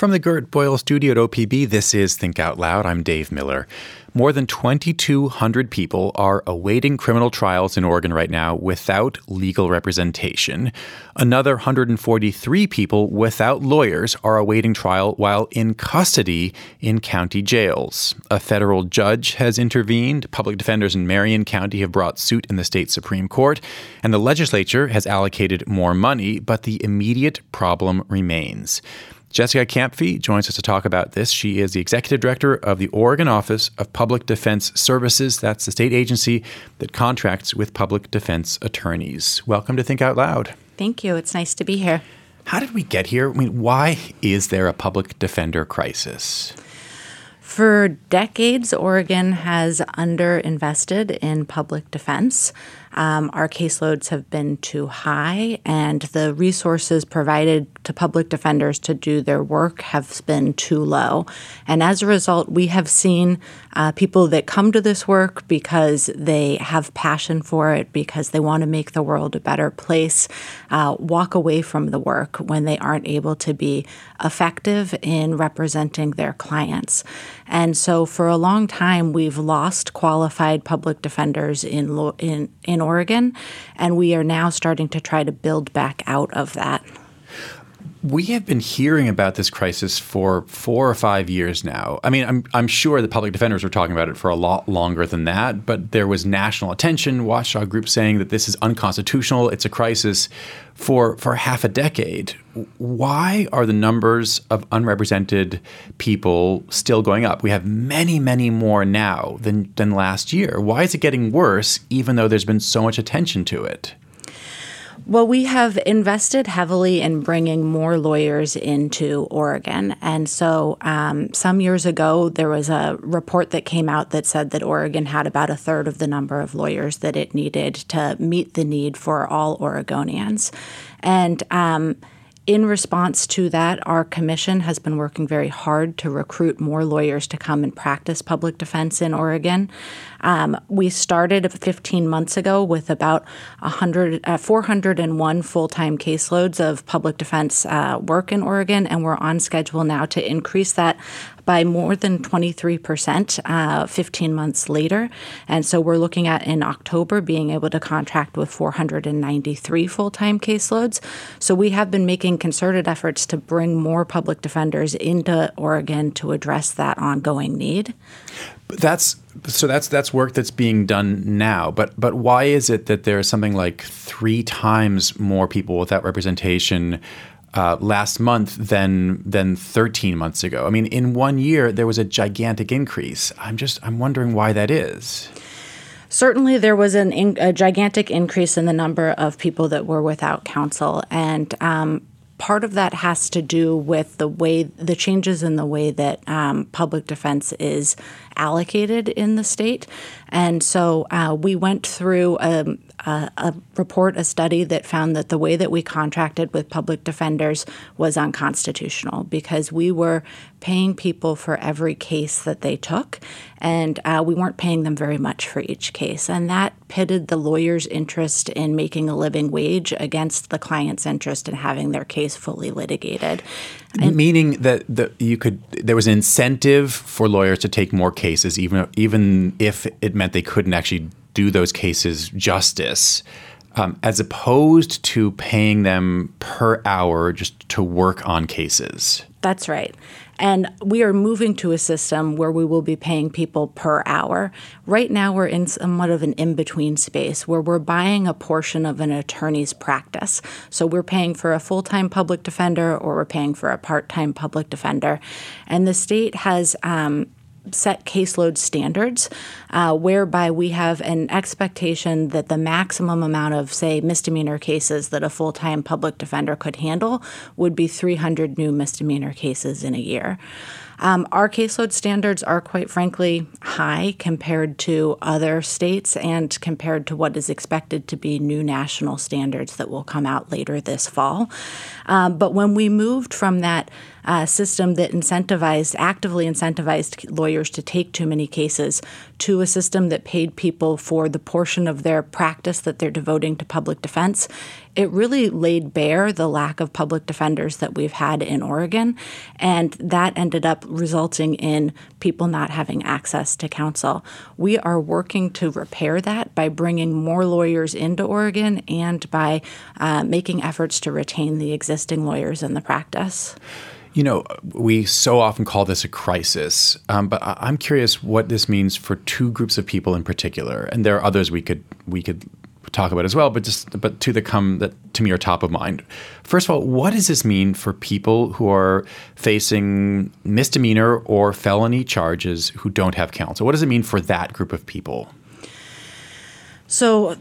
From the Gert Boyle studio at OPB, this is Think Out Loud. I'm Dave Miller. More than 2,200 people are awaiting criminal trials in Oregon right now without legal representation. Another 143 people without lawyers are awaiting trial while in custody in county jails. A federal judge has intervened. Public defenders in Marion County have brought suit in the state Supreme Court, and the legislature has allocated more money, but the immediate problem remains. Jessica Kampfe joins us to talk about this. She is the executive director of the Oregon Office of Public Defense Services. That's the state agency that contracts with public defense attorneys. Welcome to Think Out Loud. Thank you. It's nice to be here. How did we get here? I mean, why is there a public defender crisis? For decades, Oregon has underinvested in public defense. Um, our caseloads have been too high, and the resources provided to public defenders to do their work have been too low. And as a result, we have seen uh, people that come to this work because they have passion for it, because they want to make the world a better place, uh, walk away from the work when they aren't able to be effective in representing their clients. And so, for a long time, we've lost qualified public defenders in in in in Oregon, and we are now starting to try to build back out of that. We have been hearing about this crisis for four or five years now. I mean, I'm, I'm sure the public defenders were talking about it for a lot longer than that, but there was national attention, watchdog groups saying that this is unconstitutional, it's a crisis for, for half a decade. Why are the numbers of unrepresented people still going up? We have many, many more now than, than last year. Why is it getting worse, even though there's been so much attention to it? Well, we have invested heavily in bringing more lawyers into Oregon. And so um, some years ago, there was a report that came out that said that Oregon had about a third of the number of lawyers that it needed to meet the need for all Oregonians. And um, in response to that, our commission has been working very hard to recruit more lawyers to come and practice public defense in Oregon. Um, we started 15 months ago with about 100, uh, 401 full time caseloads of public defense uh, work in Oregon, and we're on schedule now to increase that by more than 23% uh, 15 months later. And so we're looking at in October being able to contract with 493 full time caseloads. So we have been making concerted efforts to bring more public defenders into Oregon to address that ongoing need. That's so that's that's work that's being done now. But but why is it that there's something like three times more people without representation uh, last month than than 13 months ago. I mean, in one year there was a gigantic increase. I'm just I'm wondering why that is. Certainly, there was an in, a gigantic increase in the number of people that were without counsel, and um, part of that has to do with the way the changes in the way that um, public defense is allocated in the state. And so uh, we went through um, a, a, report, a study that found that the way that we contracted with public defenders was unconstitutional because we were paying people for every case that they took, and uh, we weren't paying them very much for each case. And that pitted the lawyer's interest in making a living wage against the client's interest in having their case fully litigated. And Meaning that the, you could there was an incentive for lawyers to take more cases, even even if it meant they couldn't actually do those cases justice. Um, as opposed to paying them per hour just to work on cases. That's right. And we are moving to a system where we will be paying people per hour. Right now, we're in somewhat of an in between space where we're buying a portion of an attorney's practice. So we're paying for a full time public defender or we're paying for a part time public defender. And the state has um, set caseload standards uh, whereby we have an expectation that the maximum amount of, say, misdemeanor cases that a full time public defender could handle would be 300 new misdemeanor cases in a year. Um, our caseload standards are quite frankly high compared to other states and compared to what is expected to be new national standards that will come out later this fall. Um, but when we moved from that uh, system that incentivized, actively incentivized lawyers to take too many cases, to a system that paid people for the portion of their practice that they're devoting to public defense, it really laid bare the lack of public defenders that we've had in Oregon. And that ended up resulting in people not having access to counsel. We are working to repair that by bringing more lawyers into Oregon and by uh, making efforts to retain the existing lawyers in the practice. You know, we so often call this a crisis, um, but I'm curious what this means for two groups of people in particular, and there are others we could we could talk about as well. But just but two that come that to me are top of mind. First of all, what does this mean for people who are facing misdemeanor or felony charges who don't have counsel? What does it mean for that group of people? So,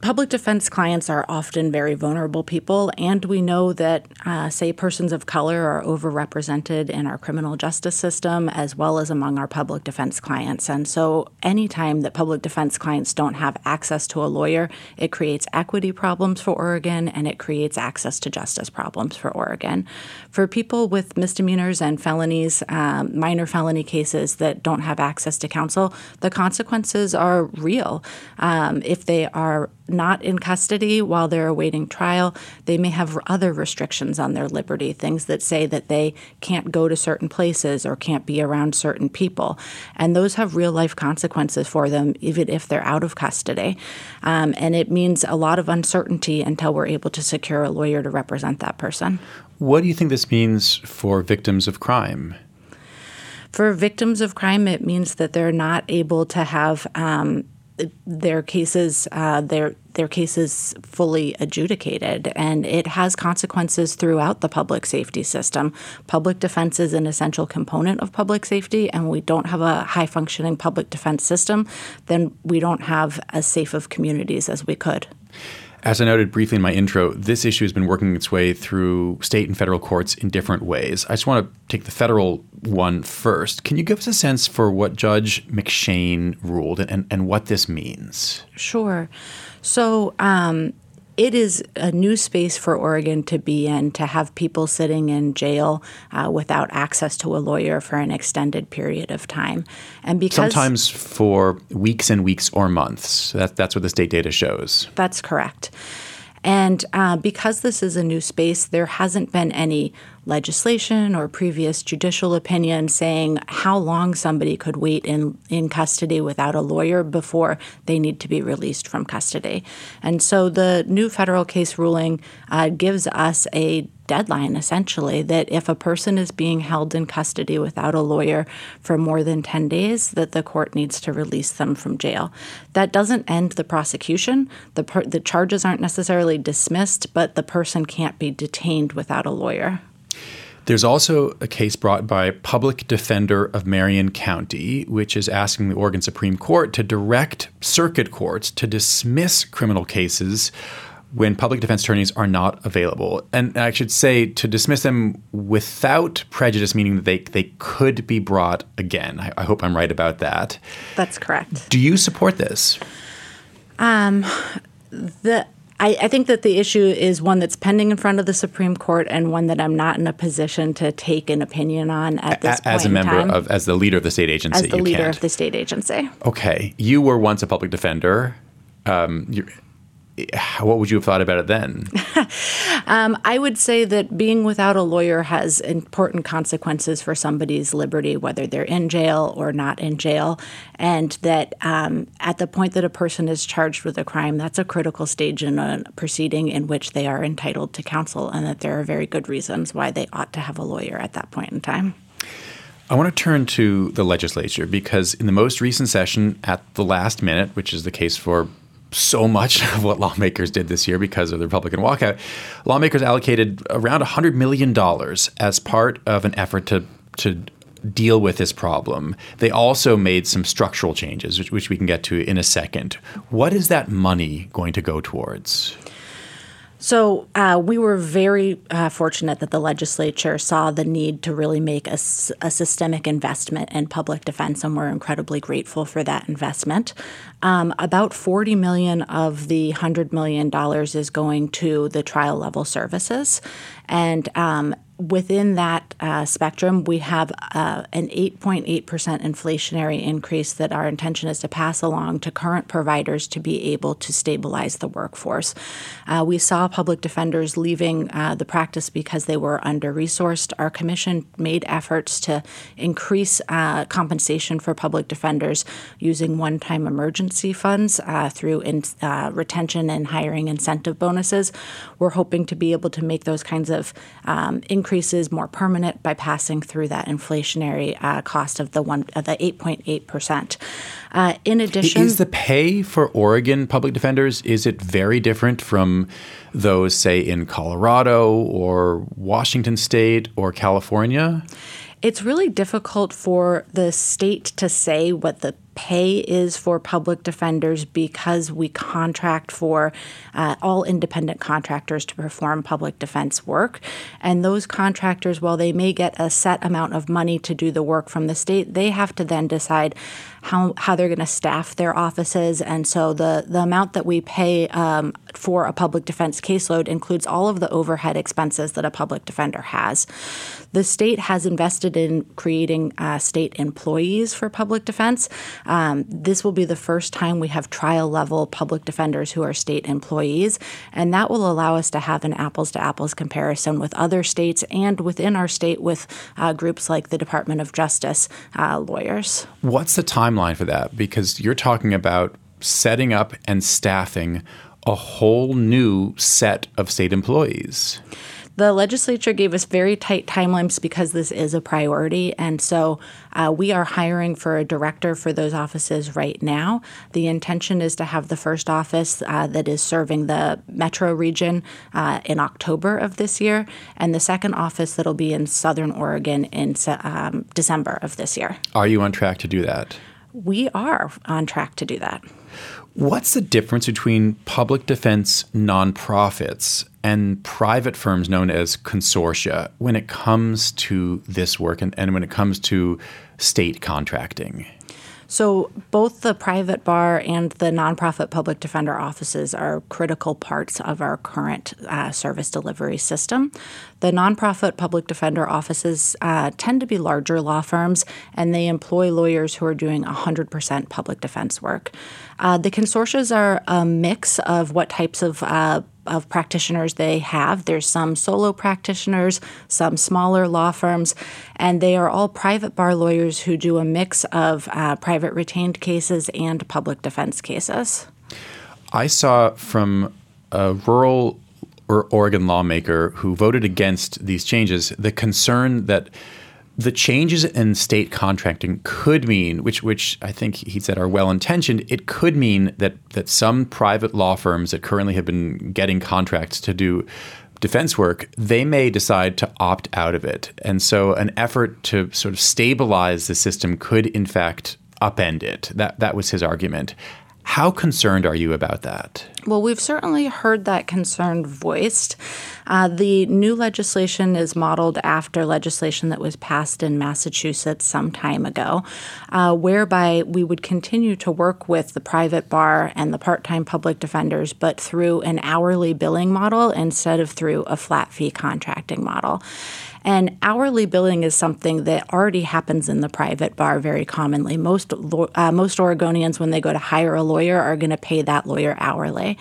public defense clients are often very vulnerable people, and we know that, uh, say, persons of color are overrepresented in our criminal justice system as well as among our public defense clients. And so, anytime that public defense clients don't have access to a lawyer, it creates equity problems for Oregon and it creates access to justice problems for Oregon. For people with misdemeanors and felonies, um, minor felony cases that don't have access to counsel, the consequences are real. Um, if they are not in custody while they're awaiting trial, they may have other restrictions on their liberty, things that say that they can't go to certain places or can't be around certain people. And those have real life consequences for them, even if they're out of custody. Um, and it means a lot of uncertainty until we're able to secure a lawyer to represent that person. What do you think this means for victims of crime? For victims of crime, it means that they're not able to have um, their cases uh, their their cases fully adjudicated, and it has consequences throughout the public safety system. Public defense is an essential component of public safety, and we don't have a high functioning public defense system, then we don't have as safe of communities as we could. As I noted briefly in my intro, this issue has been working its way through state and federal courts in different ways. I just want to take the federal one first. Can you give us a sense for what Judge McShane ruled and, and what this means? Sure. So, um, it is a new space for Oregon to be in to have people sitting in jail uh, without access to a lawyer for an extended period of time, and because sometimes for weeks and weeks or months. That, that's what the state data shows. That's correct. And uh, because this is a new space, there hasn't been any legislation or previous judicial opinion saying how long somebody could wait in, in custody without a lawyer before they need to be released from custody. And so the new federal case ruling uh, gives us a deadline essentially that if a person is being held in custody without a lawyer for more than 10 days that the court needs to release them from jail. That doesn't end the prosecution. The per- the charges aren't necessarily dismissed but the person can't be detained without a lawyer there's also a case brought by Public Defender of Marion County, which is asking the Oregon Supreme Court to direct circuit courts to dismiss criminal cases when public defense attorneys are not available. And I should say to dismiss them without prejudice, meaning that they, they could be brought again. I, I hope I'm right about that. That's correct. Do you support this? Um, the I, I, think that the issue is one that's pending in front of the Supreme Court and one that I'm not in a position to take an opinion on at this a, As a member of, as the leader of the state agency, as the leader can't. of the state agency. Okay, you were once a public defender. Um, what would you have thought about it then? um, I would say that being without a lawyer has important consequences for somebody's liberty, whether they're in jail or not in jail. And that um, at the point that a person is charged with a crime, that's a critical stage in a proceeding in which they are entitled to counsel, and that there are very good reasons why they ought to have a lawyer at that point in time. I want to turn to the legislature because in the most recent session, at the last minute, which is the case for so much of what lawmakers did this year because of the Republican walkout. Lawmakers allocated around $100 million as part of an effort to, to deal with this problem. They also made some structural changes, which, which we can get to in a second. What is that money going to go towards? So uh, we were very uh, fortunate that the legislature saw the need to really make a, a, systemic investment in public defense, and we're incredibly grateful for that investment. Um, about 40 million of the 100 million dollars is going to the trial level services, and um, within that uh, spectrum, we have uh, an 8.8% inflationary increase that our intention is to pass along to current providers to be able to stabilize the workforce. Uh, we saw public defenders leaving uh, the practice because they were under resourced. Our commission made efforts to increase uh, compensation for public defenders using one time emergency funds uh, through in, retention and hiring incentive bonuses. We're hoping to be able to make those kinds of um, increases more permanent by passing through that inflationary uh, cost of the one uh, the 8.8 percent. Uh, in addition, is the pay for Oregon public defenders is it very different from those say in Colorado or Washington State or California? It's really difficult for the state to say what the pay is for public defenders because we contract for uh, all independent contractors to perform public defense work. And those contractors, while they may get a set amount of money to do the work from the state, they have to then decide how, how they're going to staff their offices. And so the, the amount that we pay um, for a public defense caseload includes all of the overhead expenses that a public defender has. The state has invested in creating uh, state employees for public defense. Um, this will be the first time we have trial level public defenders who are state employees, and that will allow us to have an apples to apples comparison with other states and within our state with uh, groups like the Department of Justice uh, lawyers. What's the timeline for that? Because you're talking about setting up and staffing a whole new set of state employees. The legislature gave us very tight timelines because this is a priority. And so uh, we are hiring for a director for those offices right now. The intention is to have the first office uh, that is serving the metro region uh, in October of this year, and the second office that'll be in Southern Oregon in um, December of this year. Are you on track to do that? We are on track to do that. What's the difference between public defense nonprofits and private firms known as consortia when it comes to this work and, and when it comes to state contracting? So, both the private bar and the nonprofit public defender offices are critical parts of our current uh, service delivery system. The nonprofit public defender offices uh, tend to be larger law firms, and they employ lawyers who are doing 100% public defense work. Uh, the consortia are a mix of what types of uh, of practitioners they have. There's some solo practitioners, some smaller law firms, and they are all private bar lawyers who do a mix of uh, private retained cases and public defense cases. I saw from a rural or Oregon lawmaker who voted against these changes the concern that the changes in state contracting could mean, which which I think he said are well intentioned, it could mean that that some private law firms that currently have been getting contracts to do defense work, they may decide to opt out of it. And so an effort to sort of stabilize the system could in fact upend it. That that was his argument. How concerned are you about that? Well, we've certainly heard that concern voiced. Uh, the new legislation is modeled after legislation that was passed in Massachusetts some time ago, uh, whereby we would continue to work with the private bar and the part time public defenders, but through an hourly billing model instead of through a flat fee contracting model. And hourly billing is something that already happens in the private bar very commonly. Most uh, most Oregonians, when they go to hire a lawyer, are going to pay that lawyer hourly.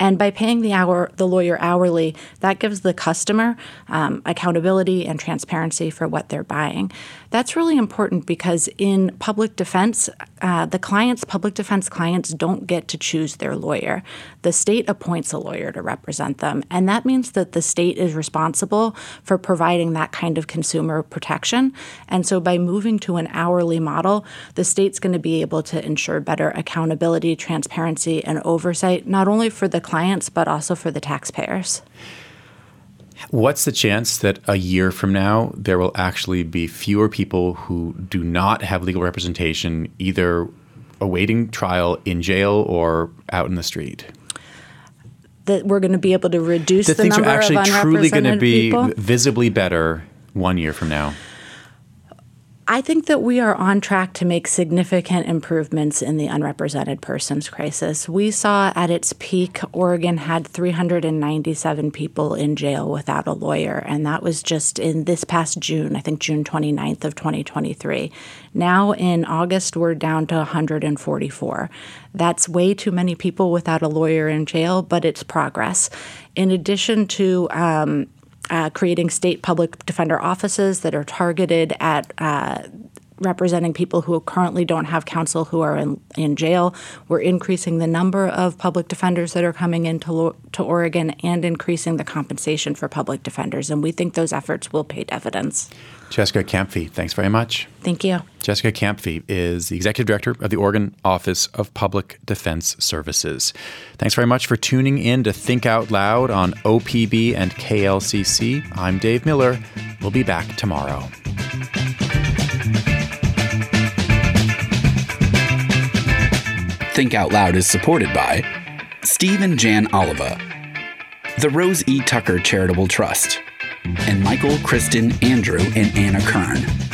And by paying the hour the lawyer hourly, that gives the customer um, accountability and transparency for what they're buying. That's really important because in public defense, uh, the clients, public defense clients, don't get to choose their lawyer. The state appoints a lawyer to represent them, and that means that the state is responsible for providing that kind of consumer protection. And so, by moving to an hourly model, the state's going to be able to ensure better accountability, transparency, and oversight, not only for the clients but also for the taxpayers. What's the chance that a year from now there will actually be fewer people who do not have legal representation, either awaiting trial in jail or out in the street? That we're going to be able to reduce the, the things number are actually of truly going to be people? visibly better one year from now. I think that we are on track to make significant improvements in the unrepresented persons crisis. We saw at its peak, Oregon had 397 people in jail without a lawyer, and that was just in this past June, I think June 29th of 2023. Now in August, we're down to 144. That's way too many people without a lawyer in jail, but it's progress. In addition to um, uh, creating state public defender offices that are targeted at uh, representing people who currently don't have counsel who are in, in jail. We're increasing the number of public defenders that are coming into to Oregon and increasing the compensation for public defenders. And we think those efforts will pay dividends. Jessica Kampfe, thanks very much. Thank you. Jessica Kampfe is the Executive Director of the Oregon Office of Public Defense Services. Thanks very much for tuning in to Think Out Loud on OPB and KLCC. I'm Dave Miller. We'll be back tomorrow. Think Out Loud is supported by Steve and Jan Oliva, the Rose E. Tucker Charitable Trust, and Michael, Kristen, Andrew, and Anna Kern.